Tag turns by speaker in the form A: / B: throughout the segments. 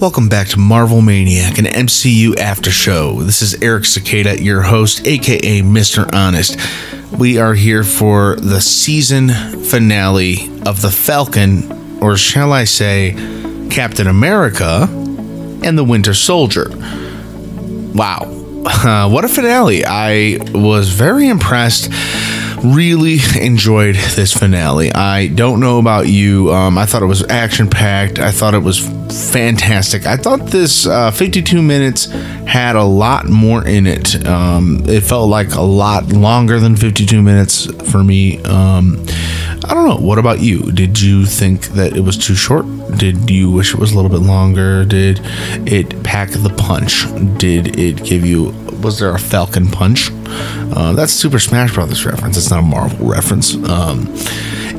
A: Welcome back to Marvel Maniac, an MCU after show. This is Eric Cicada, your host, aka Mr. Honest. We are here for the season finale of The Falcon, or shall I say, Captain America and the Winter Soldier. Wow. Uh, what a finale. I was very impressed really enjoyed this finale. I don't know about you. Um, I thought it was action packed. I thought it was fantastic. I thought this uh, 52 minutes had a lot more in it. Um, it felt like a lot longer than 52 minutes for me. Um, I don't know. What about you? Did you think that it was too short? Did you wish it was a little bit longer? Did it pack the punch? Did it give you was there a Falcon punch? Uh, that's Super Smash Brothers reference. It's not a Marvel reference. Um,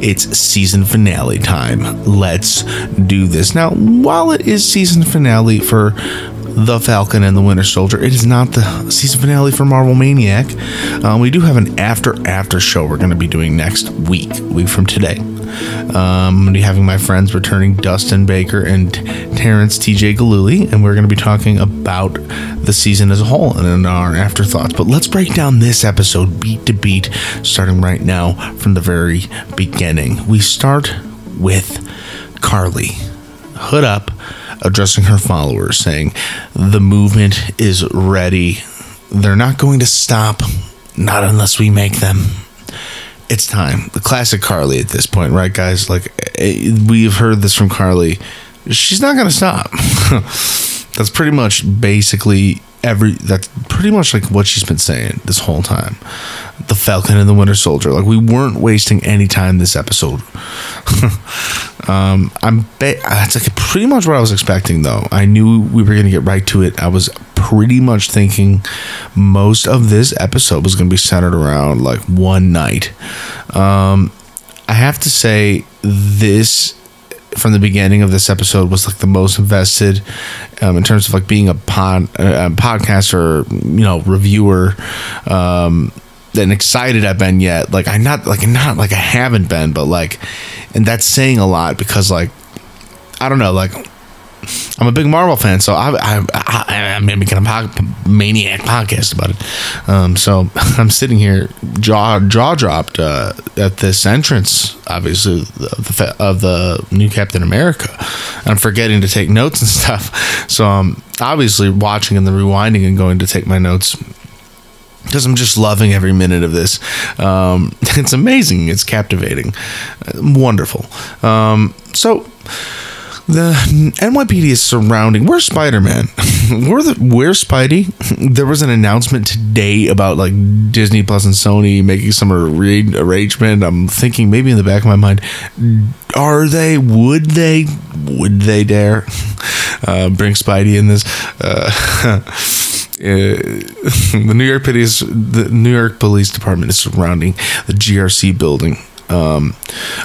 A: it's season finale time. Let's do this. Now, while it is season finale for the Falcon and the Winter Soldier. It is not the season finale for Marvel Maniac. Um, we do have an after after show we're going to be doing next week, week from today. Um, I'm going to be having my friends returning Dustin Baker and Terrence TJ Galuli, and we're going to be talking about the season as a whole and in our afterthoughts. But let's break down this episode beat to beat, starting right now from the very beginning. We start with Carly, hood up, addressing her followers, saying, The movement is ready. They're not going to stop, not unless we make them it's time. The classic Carly at this point, right, guys? Like eh, we've heard this from Carly. She's not to stop. that's pretty much basically every that's pretty much like what she's been saying this whole time the falcon and the winter soldier like we weren't wasting any time this episode um i'm ba- that's like pretty much what i was expecting though. I knew we were gonna get right to it. I was pretty much thinking most of this episode was gonna be centered around like one night. Um i have to say this from the beginning of this episode was like the most invested um, in terms of like being a pod uh, podcaster, you know, reviewer. Um, and excited I've been yet. Like I not like not like I haven't been, but like, and that's saying a lot because like I don't know, like I'm a big Marvel fan, so I, I, I, am making a po- maniac podcast about it. Um, so I'm sitting here, jaw jaw dropped uh, at this entrance, obviously of the, of the new Captain America. I'm forgetting to take notes and stuff, so I'm obviously watching and then rewinding and going to take my notes because I'm just loving every minute of this. Um, it's amazing. It's captivating. Wonderful. Um, so the NYPD is surrounding. Where's Spider Man? Where the where's Spidey? There was an announcement today about like Disney Plus and Sony making some arrangement. I'm thinking maybe in the back of my mind, are they? Would they? Would they dare uh, bring Spidey in this? Uh, Uh, the New York police, the New York Police Department is surrounding the GRC building um,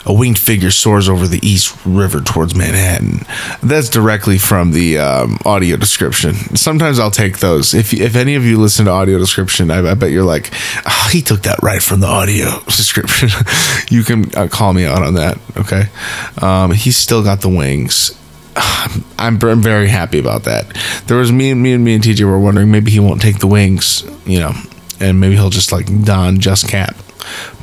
A: a winged figure soars over the East River towards Manhattan. That's directly from the um, audio description. Sometimes I'll take those. If if any of you listen to audio description, I, I bet you're like, oh, he took that right from the audio description. you can uh, call me out on that. Okay, um, he's still got the wings. I'm, I'm very happy about that. There was me and me and me and TJ were wondering maybe he won't take the wings, you know, and maybe he'll just like don just cap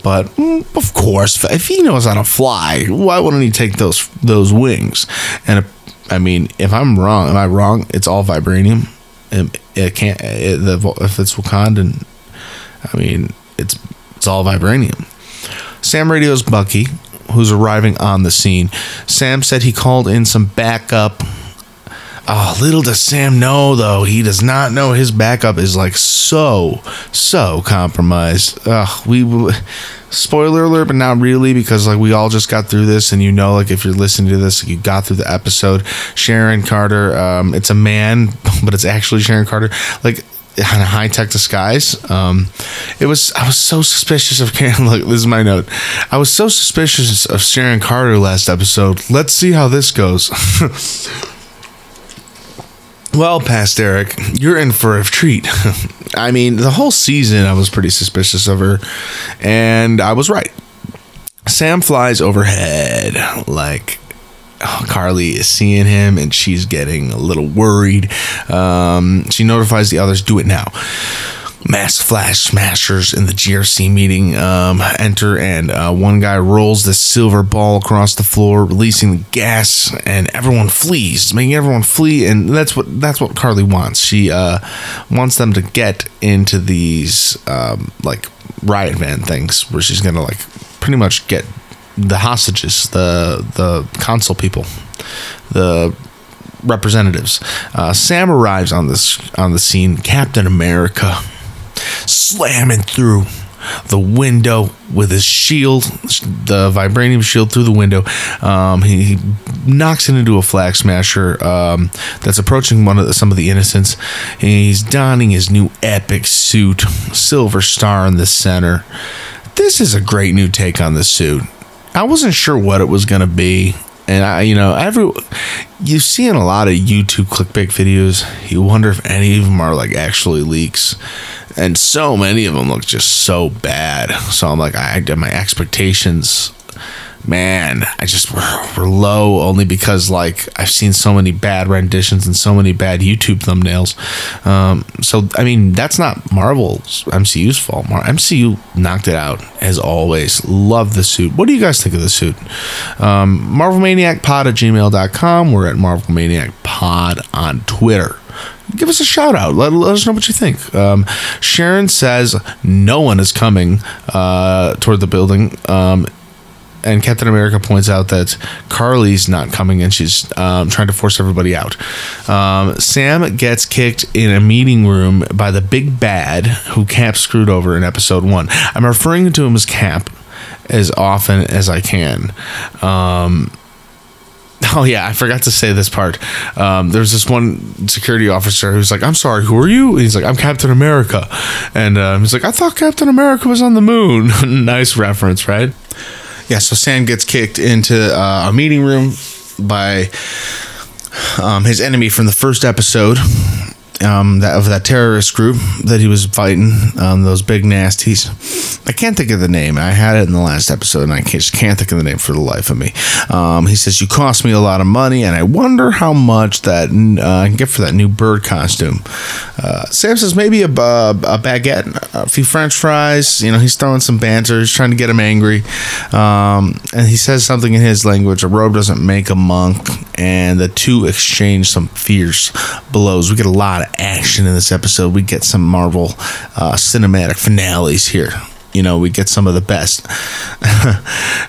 A: but mm, of course, if he knows how to fly, why wouldn't he take those those wings? And I mean, if I'm wrong, am I wrong? It's all vibranium. It, it can't. It, the, if it's Wakandan, I mean, it's it's all vibranium. Sam radios Bucky, who's arriving on the scene. Sam said he called in some backup Oh, little does Sam know, though, he does not know his backup is like so, so compromised. Ugh, we, spoiler alert, but not really because like we all just got through this, and you know, like if you're listening to this, you got through the episode. Sharon Carter, um, it's a man, but it's actually Sharon Carter. Like high tech disguise. Um, it was I was so suspicious of Karen. Look, this is my note. I was so suspicious of Sharon Carter last episode. Let's see how this goes. Well, past Eric, you're in for a treat. I mean, the whole season I was pretty suspicious of her, and I was right. Sam flies overhead like Carly is seeing him and she's getting a little worried. Um, she notifies the others, do it now. Mass Flag Smashers in the GRC meeting um, enter, and uh, one guy rolls the silver ball across the floor, releasing the gas, and everyone flees, making everyone flee. And that's what that's what Carly wants. She uh, wants them to get into these um, like riot van things, where she's gonna like pretty much get the hostages, the the consul people, the representatives. Uh, Sam arrives on this on the scene. Captain America slamming through the window with his shield, the vibranium shield through the window. Um, he, he, knocks it into a flag smasher um, that's approaching one of the, some of the innocents. He's donning his new epic suit, silver star in the center. This is a great new take on the suit. I wasn't sure what it was going to be. And I, you know, every you see in a lot of YouTube clickbait videos, you wonder if any of them are like actually leaks and so many of them look just so bad. So I'm like, I my expectations, man, I just were, were low only because like I've seen so many bad renditions and so many bad YouTube thumbnails. Um, so I mean, that's not Marvel's MCU's fault. Mar- MCU knocked it out as always. Love the suit. What do you guys think of the suit? Um, MarvelManiacPod at gmail.com. We're at Marvel Maniac Pod on Twitter give us a shout out. Let, let us know what you think. Um, Sharon says no one is coming uh, toward the building. Um, and Captain America points out that Carly's not coming and she's um, trying to force everybody out. Um, Sam gets kicked in a meeting room by the big bad who Cap screwed over in episode one. I'm referring to him as Cap as often as I can. Um, Oh yeah, I forgot to say this part. Um, there's this one security officer who's like, "I'm sorry, who are you?" And he's like, "I'm Captain America," and um, he's like, "I thought Captain America was on the moon." nice reference, right? Yeah. So Sam gets kicked into uh, a meeting room by um, his enemy from the first episode, um, that of that terrorist group that he was fighting, um, those big nasties. I can't think of the name. I had it in the last episode, and I just can't think of the name for the life of me. Um, he says, "You cost me a lot of money, and I wonder how much that uh, I can get for that new bird costume." Uh, Sam says, "Maybe a, a, baguette, a few French fries." You know, he's throwing some banter. He's trying to get him angry, um, and he says something in his language. A robe doesn't make a monk, and the two exchange some fierce blows. We get a lot of action in this episode. We get some Marvel uh, cinematic finales here. You know, we get some of the best.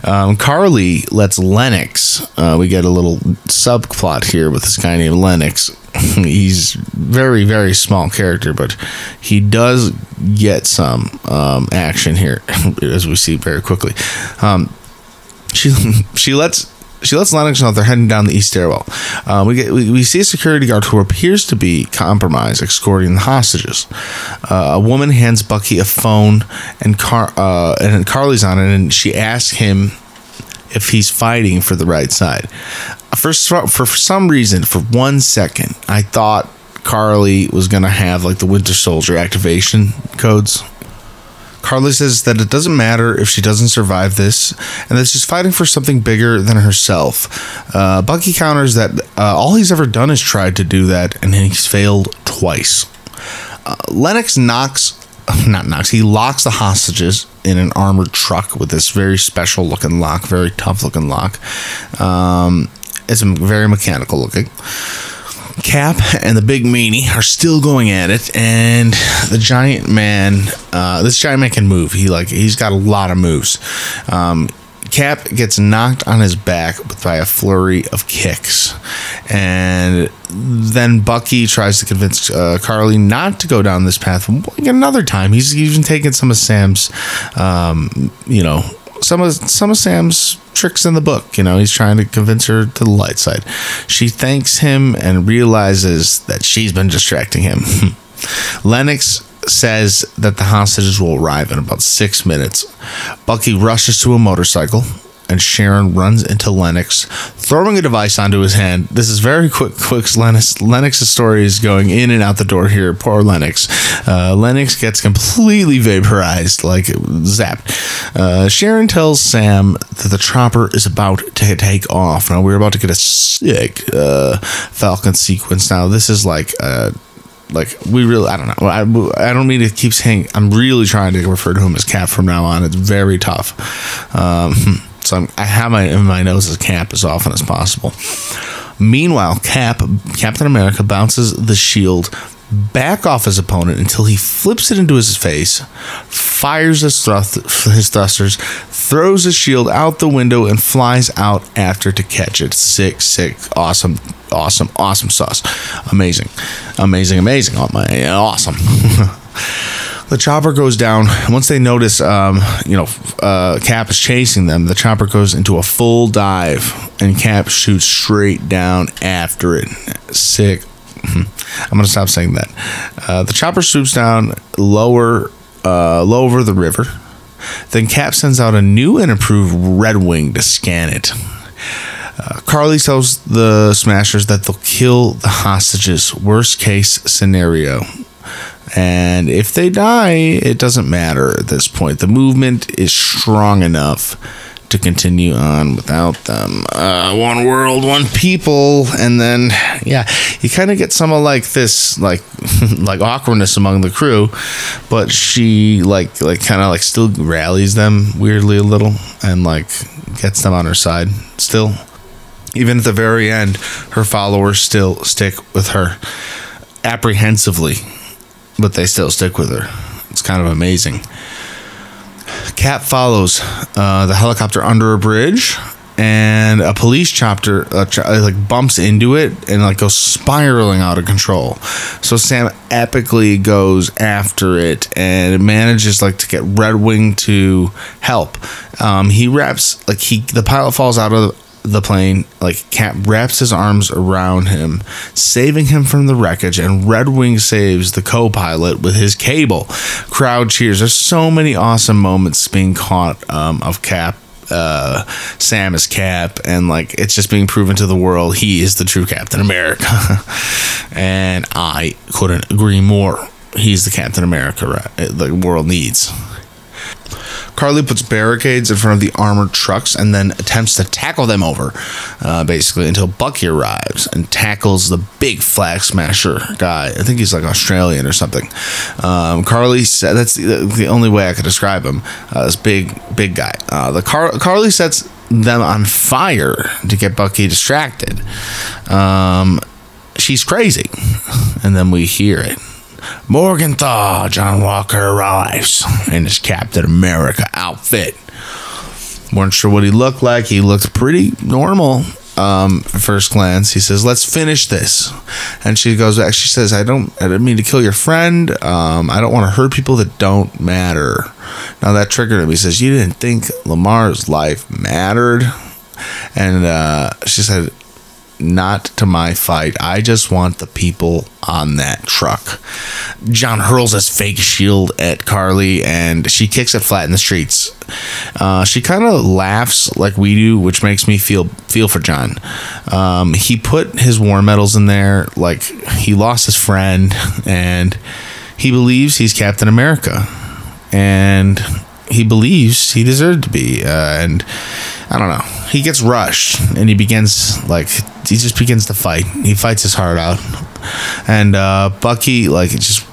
A: um, Carly lets Lennox. Uh, we get a little subplot here with this guy named Lennox. He's very, very small character, but he does get some um, action here, as we see very quickly. Um, she she lets she lets Lennox know they're heading down the east stairwell. Uh, we get we, we, see a security guard who appears to be compromised, escorting the hostages. Uh, a woman hands Bucky a phone, and Car uh, and Carly's on it, and she asks him if he's fighting for the right side. For for some reason, for one second, I thought Carly was gonna have like the Winter Soldier activation codes Carly says that it doesn't matter if she doesn't survive this, and that she's fighting for something bigger than herself. Uh, Bucky counters that uh, all he's ever done is tried to do that, and he's failed twice. Uh, Lennox knocks, not knocks, he locks the hostages in an armored truck with this very special looking lock, very tough looking lock. Um, it's very mechanical looking. Cap and the big meanie are still going at it, and the giant man, uh, this giant man can move. He like he's got a lot of moves. Um, Cap gets knocked on his back by a flurry of kicks, and then Bucky tries to convince uh, Carly not to go down this path. Another time, he's even taken some of Sam's, um, you know, some of some of Sam's tricks in the book. You know, he's trying to convince her to the light side. She thanks him and realizes that she's been distracting him. Lennox says that the hostages will arrive in about six minutes. Bucky rushes to a motorcycle and Sharon runs into Lennox, throwing a device onto his hand. This is very quick. Quick. Lennox, Lennox's story is going in and out the door here. Poor Lennox. Uh, Lennox gets completely vaporized, like zapped. Uh, Sharon tells Sam that the chopper is about to take off. Now we're about to get a sick uh, Falcon sequence. Now this is like. Uh, like we really i don't know I, I don't mean to keep saying i'm really trying to refer to him as cap from now on it's very tough um, so I'm, i have my my nose as cap as often as possible meanwhile cap captain america bounces the shield back off his opponent until he flips it into his face, fires his, thrust, his thrusters, throws his shield out the window, and flies out after to catch it. Sick, sick, awesome, awesome, awesome sauce. Amazing, amazing, amazing. Oh my, awesome. the chopper goes down. Once they notice, um, you know, uh, Cap is chasing them, the chopper goes into a full dive, and Cap shoots straight down after it. Sick, I'm gonna stop saying that. Uh, the chopper swoops down lower, uh, low over the river. Then Cap sends out a new and improved Red Wing to scan it. Uh, Karli tells the Smashers that they'll kill the hostages. Worst case scenario. And if they die, it doesn't matter at this point. The movement is strong enough to continue on without them. Uh, one world, one people, and then yeah, you kind of get some of like this, like like awkwardness among the crew, but she like like kind of like still rallies them weirdly a little and like gets them on her side still. Even at the very end, her followers still stick with her apprehensively, but they still stick with her. It's kind of amazing. Cap follows uh, the helicopter under a bridge, and a police chopper uh, ch- uh, like bumps into it and like goes spiraling out of control. So Sam epically goes after it and manages like to get Red Wing to help. Um, he wraps like he the pilot falls out of the plane, like Cap wraps his arms around him, saving him from the wreckage, and Red Wing saves the co pilot with his cable. Crowd cheers. There's so many awesome moments being caught um, of Cap. Uh, Sam is Cap, and like it's just being proven to the world he is the true Captain America. and I couldn't agree more. He's the Captain America right? the world needs. Karli puts barricades in front of the armored trucks and then attempts to tackle them over, uh, basically, until Bucky arrives and tackles the big flag smasher guy. I think he's like Australian or something. Um, Karli said that's the, the, only way I could describe him. Uh, this big, big guy. Uh, the Car- Karli sets them on fire to get Bucky distracted. Um, she's crazy, and then we hear it. Morgenthau, John Walker arrives in his Captain America outfit. Weren't sure what he looked like. He looked pretty normal um, first glance. He says, "Let's finish this," and she goes back. She says, "I don't, I didn't mean to kill your friend. Um, I don't want to hurt people that don't matter." Now that triggered him. He says, "You didn't think Lemar's life mattered," and uh, she said, not to my fight. I just want the people on that truck. John hurls his fake shield at Carly and she kicks it flat in the streets. Uh, she kind of laughs like we do, which makes me feel feel for John. Um, he put his war medals in there, like he lost his friend, and he believes he's Captain America, and he believes he deserved to be. Uh, and I don't know. He gets rushed and he begins like he just begins to fight. He fights his heart out, and uh, Bucky like just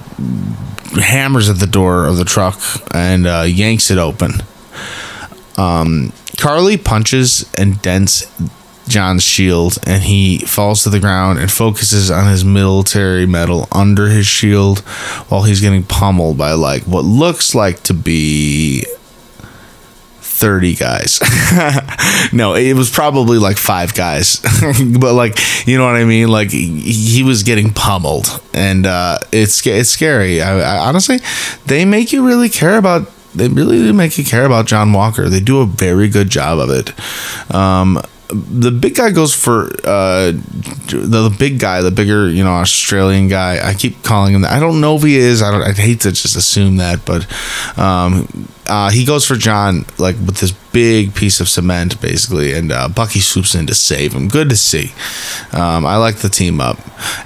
A: hammers at the door of the truck and uh, yanks it open. Um, Karli punches and dents John's shield, and he falls to the ground and focuses on his military medal under his shield while he's getting pummeled by like what looks like to be 30 guys. no, it was probably like five guys. but like, you know what I mean? Like he was getting pummeled and uh, it's it's scary. I, I, honestly, they make you really care about they really do make you care about John Walker. They do a very good job of it. Um, the big guy goes for uh, the, big guy, the bigger you know Australian guy. I keep calling him that. I don't know if he is. I don't. I hate to just assume that, but um, uh, he goes for John like with this big piece of cement, basically, and uh, Bucky swoops in to save him. Good to see. Um, I like the team up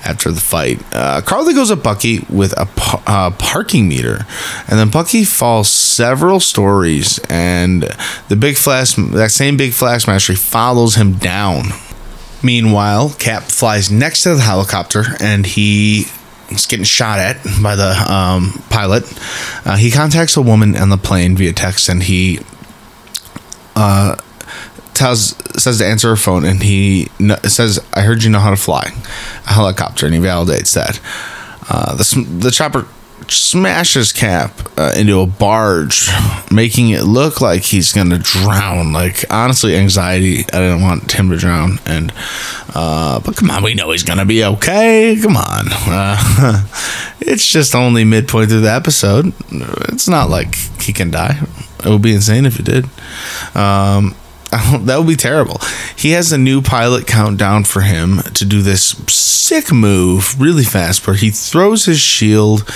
A: after the fight. Uh, Carly goes at Bucky with a pa- uh, parking meter, and then Bucky falls several stories, and the big flash, that same big flag smasher, follows him down. Meanwhile, Cap flies next to the helicopter, and he is getting shot at by the um, pilot. Uh, he contacts a woman on the plane via text, and he uh, tells says to answer her phone, and he kn- says, "I heard you know how to fly a helicopter," and he validates that. Uh, the the chopper smashes Cap uh, into a barge, making it look like he's gonna drown. Like honestly, anxiety. I didn't want him to drown, and uh, but come on, we know he's gonna be okay. Come on, uh, it's just only midpoint through the episode. It's not like he can die. It would be insane if he did. Um, that would be terrible. He has a new pilot countdown for him to do this sick move really fast where he throws his shield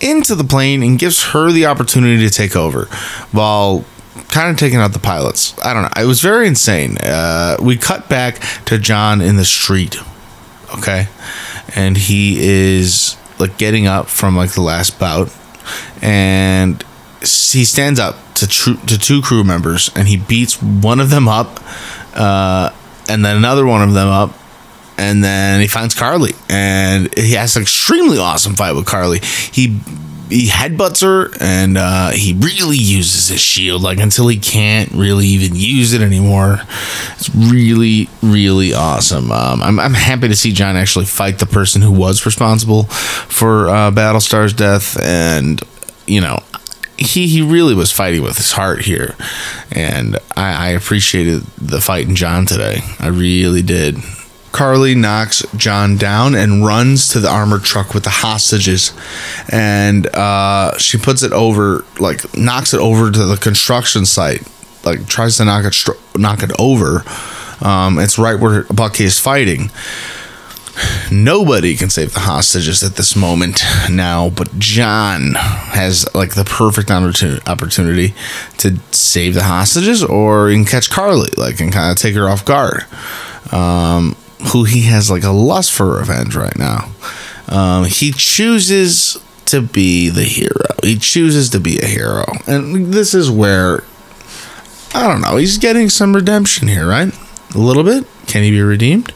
A: into the plane and gives her the opportunity to take over while kind of taking out the pilots. I don't know. It was very insane. Uh, we cut back to John in the street. Okay. And he is like getting up from like the last bout and he stands up to tr- to two crew members and he beats one of them up uh, and then another one of them up and then he finds Carly and he has an extremely awesome fight with Carly. He he headbutts her and uh, he really uses his shield like until he can't really even use it anymore. It's really really awesome. Um, I'm I'm happy to see John actually fight the person who was responsible for uh, Battlestar's death and you know he he really was fighting with his heart here, and I, I appreciated the fight in John today. I really did. Carly knocks John down and runs to the armored truck with the hostages, and uh, she puts it over, like knocks it over to the construction site, like tries to knock it knock it over. Um, it's right where Bucky is fighting. Nobody can save the hostages at this moment now, but John has like the perfect opportunity to save the hostages, or he can catch Carly, like and kind of take her off guard. Um, who he has like a lust for revenge right now. Um, he chooses to be the hero. He chooses to be a hero, and this is where I don't know. He's getting some redemption here, right? A little bit. Can he be redeemed?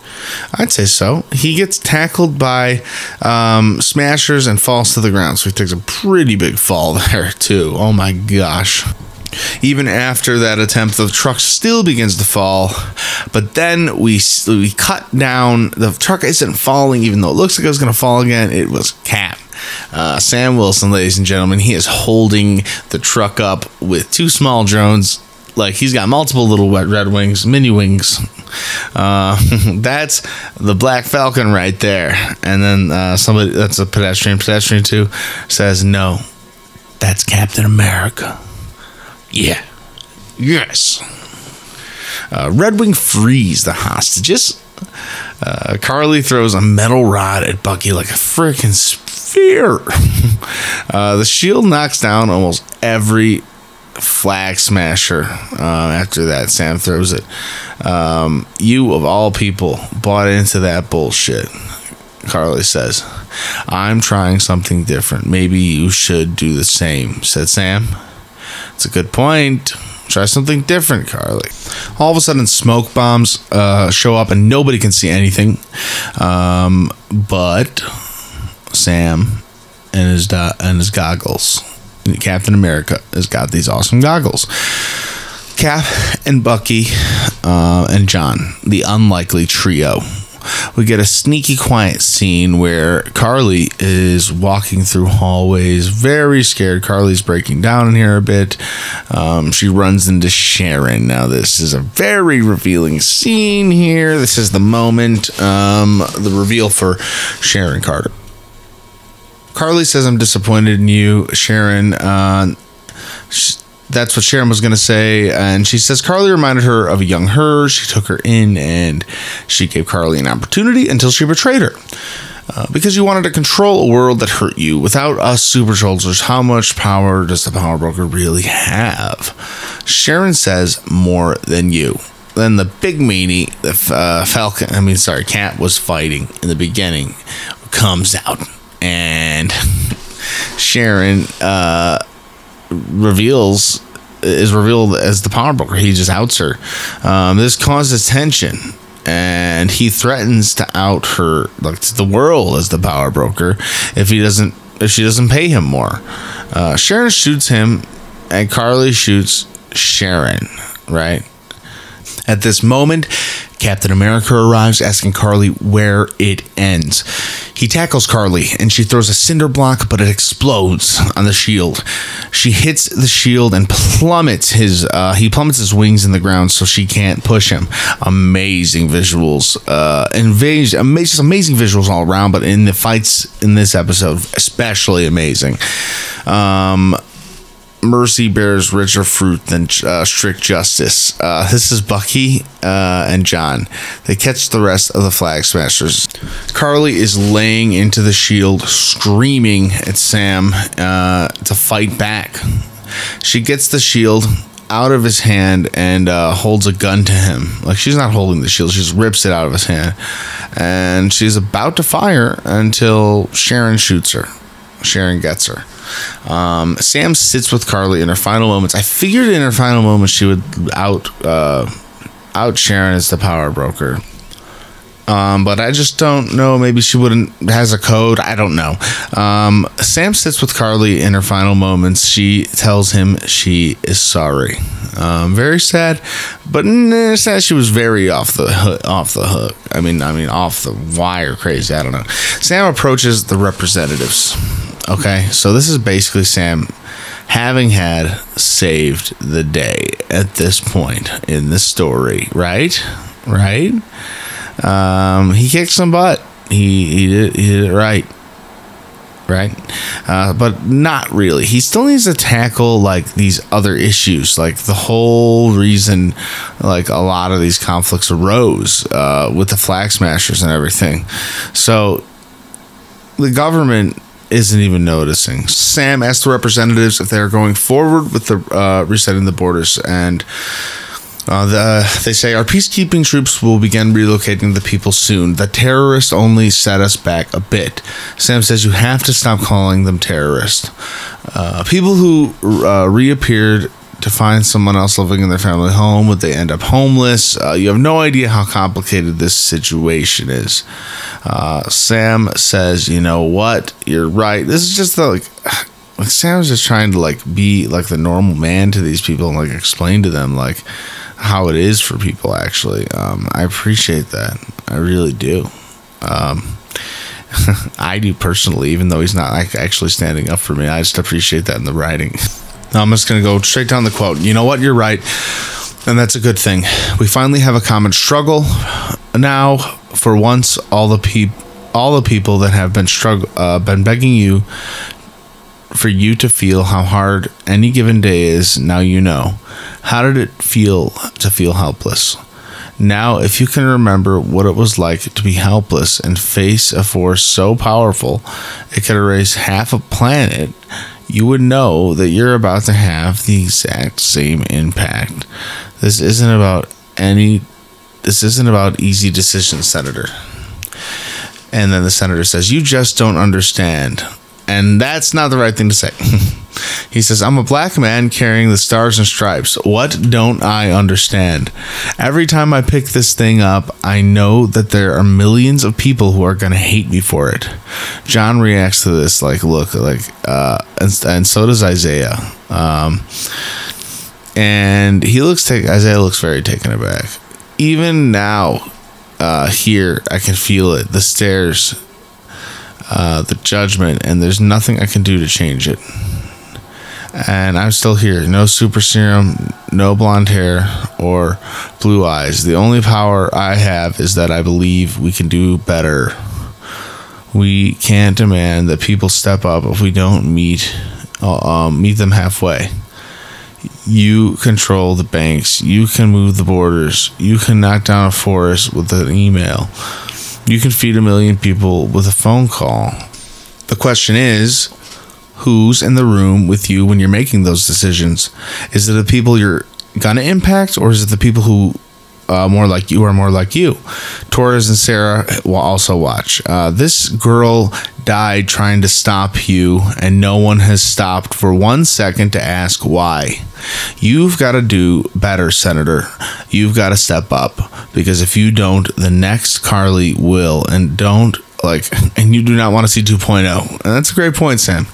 A: I'd say so. He gets tackled by um, smashers and falls to the ground. So he takes a pretty big fall there, too. Oh my gosh. Even after that attempt, the truck still begins to fall. But then we we cut down. The truck isn't falling, even though it looks like it was going to fall again. It was Cap. Uh, Sam Wilson, ladies and gentlemen, he is holding the truck up with two small drones like he's got multiple little red wings, mini wings. Uh, that's the Black Falcon right there. And then uh, somebody that's a pedestrian, pedestrian too, says no, that's Captain America. Yeah, yes. Uh, Red Wing frees the hostages. Uh, Carly throws a metal rod at Bucky like a freaking spear. uh, the shield knocks down almost every flag smasher. Uh, after that, Sam throws it. Um, you, of all people, bought into that bullshit. Carly says, I'm trying something different. Maybe you should do the same, said Sam. It's a good point. Try something different, Carly. All of a sudden, smoke bombs uh, show up and nobody can see anything. Um, but Sam and his, and his goggles Captain America has got these awesome goggles. Cap and Bucky uh, and John, the unlikely trio. We get a sneaky quiet scene where Carly is walking through hallways, very scared. Carly's breaking down in here a bit. Um, she runs into Sharon. Now, this is a very revealing scene here. This is the moment, um, the reveal for Sharon Carter. Carly says, I'm disappointed in you, Sharon. Uh, that's what Sharon was going to say. And she says Carly reminded her of a young her. She took her in and she gave Carly an opportunity until she betrayed her. Uh, because you wanted to control a world that hurt you. Without us super soldiers, how much power does the power broker really have? Sharon says more than you. Then the big meanie, the uh, Falcon, I mean, sorry, Cap was fighting in the beginning, comes out. And Sharon uh, reveals is revealed as the power broker. He just outs her. Um, this causes tension, and he threatens to out her like the world as the power broker if he doesn't if she doesn't pay him more. Uh, Sharon shoots him, and Carly shoots Sharon. Right at this moment, Captain America arrives asking Carly where it ends. He tackles Carly and she throws a cinder block, but it explodes on the shield. She hits the shield and plummets his uh, he plummets his wings in the ground so she can't push him. Amazing visuals, uh, amazing, amazing visuals all around, but in the fights in this episode, especially amazing. Um, mercy bears richer fruit than uh, strict justice. Uh, this is Bucky uh, and John. They catch the rest of the flag smashers. Carly is laying into the shield, screaming at Sam uh, to fight back. She gets the shield out of his hand and uh, holds a gun to him. Like she's not holding the shield, she just rips it out of his hand. And she's about to fire until Sharon shoots her. Sharon gets her. Um, Sam sits with Carly in her final moments. I figured in her final moments she would out uh, out Sharon as the power broker. Um, but I just don't know. Maybe she wouldn't has a code. I don't know. Um, Sam sits with Carly in her final moments. She tells him she is sorry. Um, very sad, but nah, sad. She was very off the hook, off the hook. I mean, I mean, off the wire. Crazy. I don't know. Sam approaches the representatives. Okay, so this is basically Sam having had saved the day at this point in the story, right? Right? Um, he kicked some butt. He he did he did it right. Right, uh, but not really. He still needs to tackle like these other issues, like the whole reason, like a lot of these conflicts arose uh, with the flag smashers and everything. So the government isn't even noticing. Sam asked the representatives if they are going forward with the uh, resetting the borders, and uh, the, they say our peacekeeping troops will begin relocating the people soon. The terrorists only set us back a bit. Sam says you have to stop calling them terrorists. Uh, people who uh, reappeared to find someone else living in their family home? Would they end up homeless? Uh, you have no idea how complicated this situation is. Uh, Sam says, "You know what? You're right. This is just the, like." Like Sam's just trying to like be like the normal man to these people and like explain to them like how it is for people actually. Um, I appreciate that. I really do. Um, I do personally, even though he's not actually standing up for me. I just appreciate that in the writing. I'm just going to go straight down the quote. You know what? You're right. And that's a good thing. We finally have a common struggle. Now, for once, all the people all the people that have been struggle uh, been begging you for you to feel how hard any given day is now you know how did it feel to feel helpless now if you can remember what it was like to be helpless and face a force so powerful it could erase half a planet you would know that you're about to have the exact same impact. This isn't about any this isn't about easy decisions, Senator. And then the senator says, You just don't understand. And that's not the right thing to say. he says, I'm a black man carrying the stars and stripes. What don't I understand? Every time I pick this thing up, I know that there are millions of people who are going to hate me for it. John reacts to this like, look, like, uh, and, and so does Isaiah. Um, and he looks, take Isaiah looks very taken aback. Even now, uh, here, I can feel it. The stairs uh, the judgment, and there's nothing I can do to change it. And I'm still here. No super serum, no blonde hair, or blue eyes. The only power I have is that I believe we can do better. We can't demand that people step up if we don't meet uh, um, meet them halfway. You control the banks. You can move the borders. You can knock down a forest with an email You can feed a million people with a phone call. The question is, who's in the room with you when you're making those decisions? Is it the people you're gonna impact, or is it the people who uh, more like you are more like you. Torres and Sarah will also watch. Uh, this girl died trying to stop you, and no one has stopped for one second to ask why. You've got to do better, Senator. You've got to step up because if you don't, the next Carly will. And don't like, and you do not want to see 2.0. And that's a great point, Sam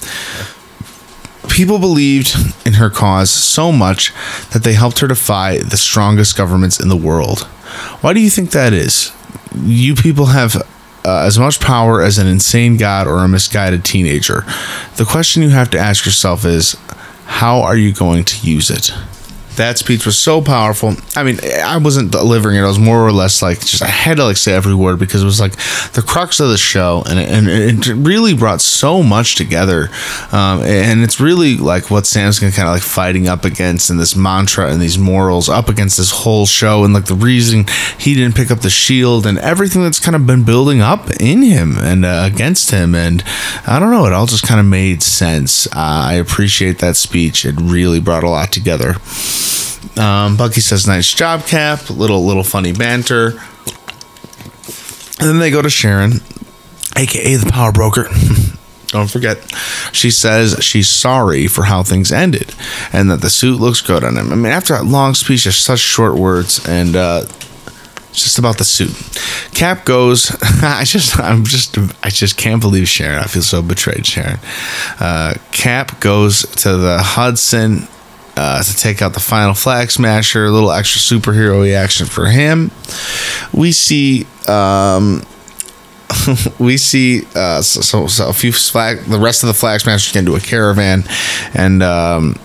A: people believed in her cause so much that they helped her defy the strongest governments in the world. Why do you think that is? You people have uh, as much power as an insane god or a misguided teenager. The question you have to ask yourself is how are you going to use it? That speech was so powerful. I mean, I wasn't delivering it. I was more or less like just I had to like say every word because it was like the crux of the show, and it, and it really brought so much together. Um, and it's really like what Sam's kind of like fighting up against, and this mantra and these morals up against this whole show, and like the reason he didn't pick up the shield and everything that's kind of been building up in him and uh, against him. And I don't know, it all just kind of made sense. Uh, I appreciate that speech. It really brought a lot together. Um, Bucky says, "Nice job, Cap." Little little funny banter. And then they go to Sharon, aka the Power Broker. Don't forget, she says she's sorry for how things ended, and that the suit looks good on him. I mean, after that long speech, there's such short words, and uh, it's just about the suit. Cap goes. I just, I'm just, I just can't believe Sharon. I feel so betrayed, Sharon. Uh, Cap goes to the Hudson uh, to take out the final flag smasher. A little extra superhero reaction for him. We see. Um, we see uh, so, so, so, a few flag. The rest of the flag smashers get into a caravan, and um,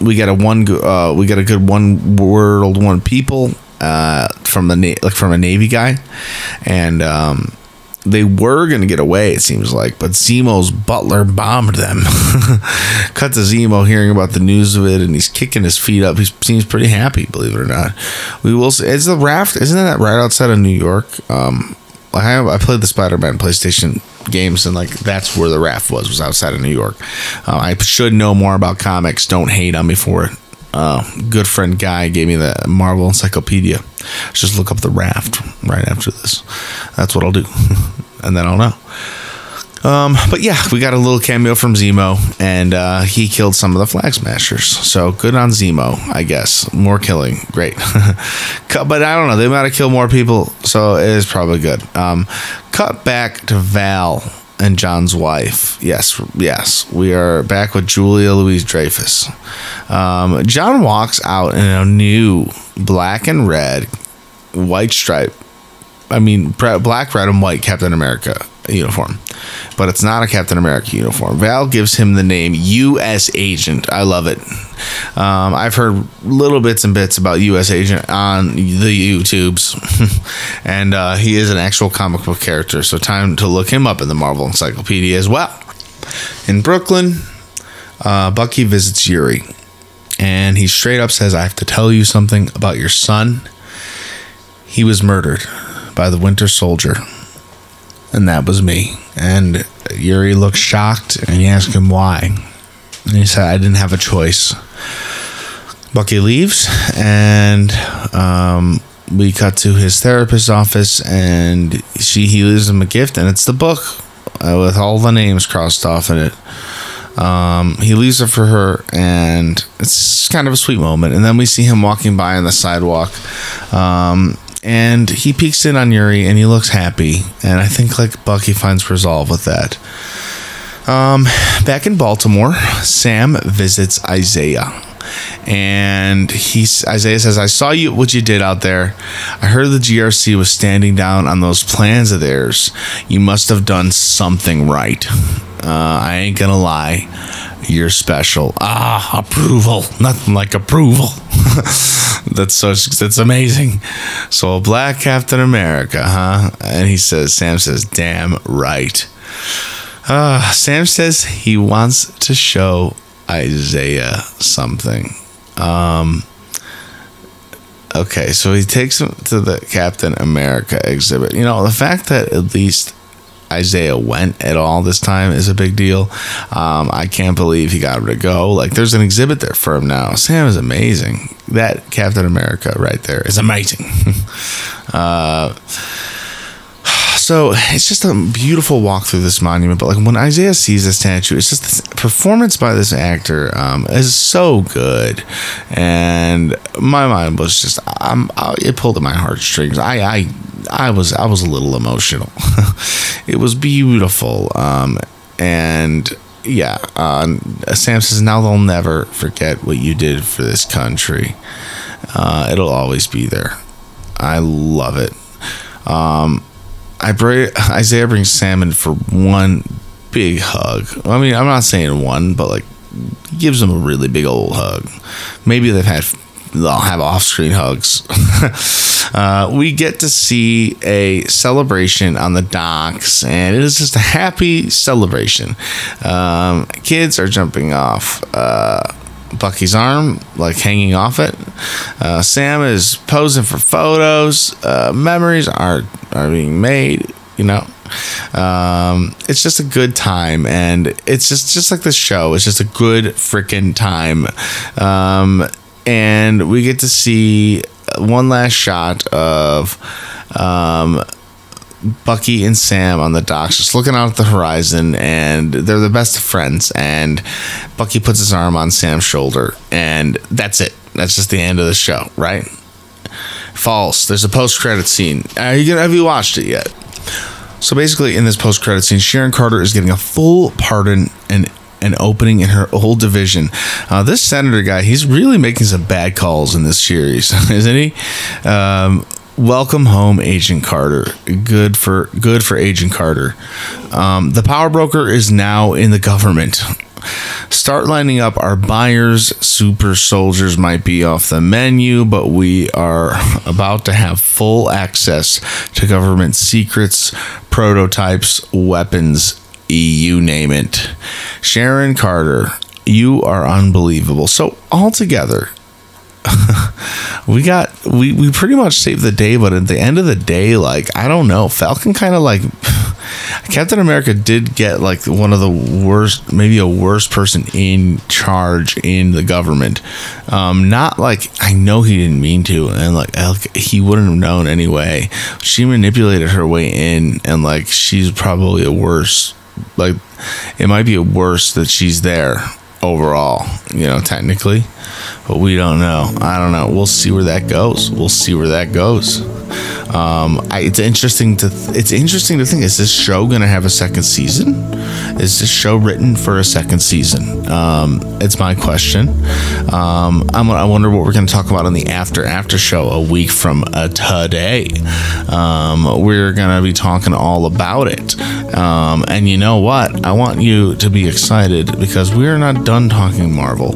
A: we get a one. Uh, we get a good one world, one people uh, from the like from a navy guy, and um, they were going to get away, it seems like, but Zemo's butler bombed them. Cut to Zemo hearing about the news of it, and he's kicking his feet up. He seems pretty happy, believe it or not. We will see. Is the raft, isn't that right outside of New York? Um, I, I played the Spider Man PlayStation games, and like that's where the raft was, was outside of New York. Uh, I should know more about comics. Don't hate on me for it uh, good friend guy gave me the Marvel Encyclopedia. Just look up the raft right after this. That's what I'll do, and then I'll know. Um, but yeah, we got a little cameo from Zemo, and uh, he killed some of the Flag Smashers. So good on Zemo, I guess. More killing, great. but I don't know, they might have killed more people, so it is probably good. Um, cut back to Val and John's wife. Yes, yes, we are back with Julia Louise Dreyfus. Um, John walks out in a new black and red, white stripe. I mean, black, red, and white Captain America uniform, but it's not a Captain America uniform. Val gives him the name U.S. Agent. I love it. Um, I've heard little bits and bits about U.S. Agent on the YouTubes, and uh, he is an actual comic book character. So time to look him up in the Marvel Encyclopedia as well. In Brooklyn, uh, Bucky visits Yori, and he straight up says, "I have to tell you something about your son. He was murdered by the Winter Soldier." And that was me. And Yori looked shocked, and he asked him why. And he said, I didn't have a choice. Bucky leaves, and um, we cut to his therapist's office, and she he leaves him a gift, and it's the book uh, with all the names crossed off in it. Um, he leaves it for her, and it's kind of a sweet moment. And then we see him walking by on the sidewalk, um, and he peeks in on Yori and he looks happy. And I think like Bucky finds resolve with that. Um, back in Baltimore, Sam visits Isaiah. And he's Isaiah says, I saw you what you did out there. I heard the GRC was standing down on those plans of theirs. You must have done something right. Uh, I ain't gonna lie. You're special. Ah, approval. Nothing like approval. that's so that's amazing. So a black Captain America, huh? And he says, Sam says, damn right. Uh, Sam says he wants to show Isaiah something. Um, Okay, so he takes him to the Captain America exhibit. You know, the fact that at least Isaiah went at all this time is a big deal. Um, I can't believe he got him to go. Like, there's an exhibit there for him now. Sam is amazing. That Captain America right there is amazing. uh, so it's just a beautiful walk through this monument. But like when Isaiah sees the statue, it's just this performance by this actor um, is so good, and my mind was just um, it pulled at my heartstrings. I I I was I was a little emotional. it was beautiful, um, and yeah, uh, Sam says now they'll never forget what you did for this country. Uh, it'll always be there. I love it. Um, I bring Isaiah brings Sam in for one big hug. I mean, I'm not saying one, but like gives him a really big old hug. Maybe they've had they'll have off-screen hugs. uh, we get to see a celebration on the docks, and it is just a happy celebration. Um, kids are jumping off. Uh, Bucky's arm, like hanging off it. Uh, Sam is posing for photos. Uh, memories are are being made. You know, um, it's just a good time, and it's just just like the show. It's just a good freaking time, um, and we get to see one last shot of. Um, Bucky and Sam on the docks, just looking out at the horizon, and they're the best of friends. And Bucky puts his arm on Sam's shoulder, and that's it. That's just the end of the show, right? False. There's a post-credit scene. Are you gonna have you watched it yet? So basically, in this post-credit scene, Sharon Carter is getting a full pardon and an opening in her old division. Uh, this senator guy, he's really making some bad calls in this series, isn't he? Um, welcome home, Agent Carter. Good for good for Agent Carter. Um, the power broker is now in the government. Start lining up our buyers. Super soldiers might be off the menu, but we are about to have full access to government secrets, prototypes, weapons, you name it. Sharon Carter, you are unbelievable. So, altogether, we got we we pretty much saved the day but at the end of the day like i don't know. Falcon kind of like captain america did get like one of the worst maybe a worse person in charge in the government. Um not like i know he didn't mean to and like he wouldn't have known anyway. She manipulated her way in and like she's probably a worse like it might be a worse that she's there overall, you know, technically. But we don't know. I don't know. We'll see where that goes. We'll see where that goes. Um, I, it's interesting to th- it's interesting to think: is this show to have a second season? Is this show written for a second season? Um, it's my question. Um, I wonder what we're to talk about on the after after show a week from uh, today. Um, we're to be talking all about it. Um, and you know what? I want you to be excited because we are not done talking Marvel.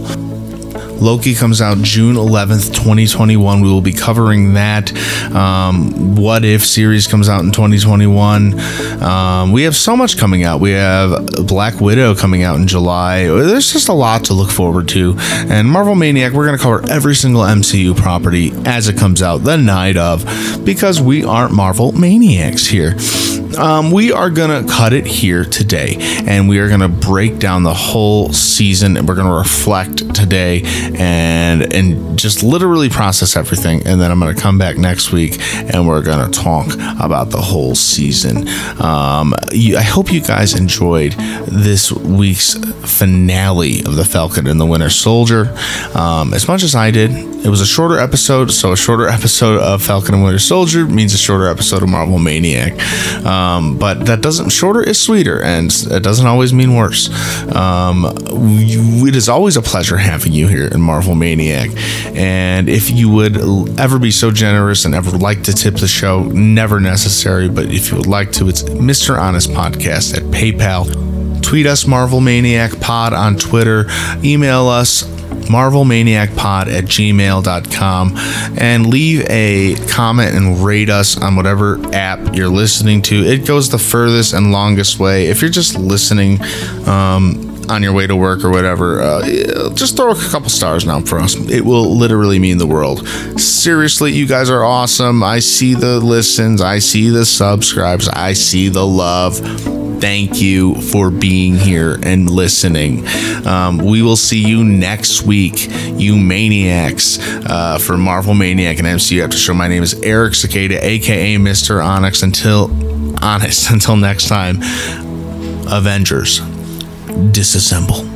A: Loki comes out June 11th, 2021. We will be covering that. Um, what If series comes out in 2021. Um, we have so much coming out. We have Black Widow coming out in July. There's just a lot to look forward to. And Marvel Maniac, we're going to cover every single MCU property as it comes out the night of because we aren't Marvel Maniacs here. Um, we are going to cut it here today and we are going to break down the whole season and we're going to reflect today and and just literally process everything. And then I'm going to come back next week and we're going to talk about the whole season. Um, you, I hope you guys enjoyed this week's finale of the Falcon and the Winter Soldier um, as much as I did. It was a shorter episode, so a shorter episode of Falcon and Winter Soldier means a shorter episode of Marvel Maniac. Um, but that doesn't shorter is sweeter, and it doesn't always mean worse. Um, it is always a pleasure having you here in Marvel Maniac. And if you would ever be so generous and ever like to tip the show, never necessary, but if you would like to, it's Mr. Honest Podcast at PayPal. Tweet us Marvel Maniac Pod on Twitter. Email us marvelmaniacpod at gmail.com and leave a comment and rate us on whatever app you're listening to. It goes the furthest and longest way. If you're just listening, um, on your way to work or whatever, uh, just throw a couple stars down for us. It will literally mean the world. Seriously, you guys are awesome. I see the listens, I see the subscribes, I see the love thank you for being here and listening. Um, we will see you next week, you maniacs, uh, for Marvel Maniac and MCU After Show. My name is Eric Cicada, aka Mr. Onyx. Until honest, until next time, Avengers, disassemble.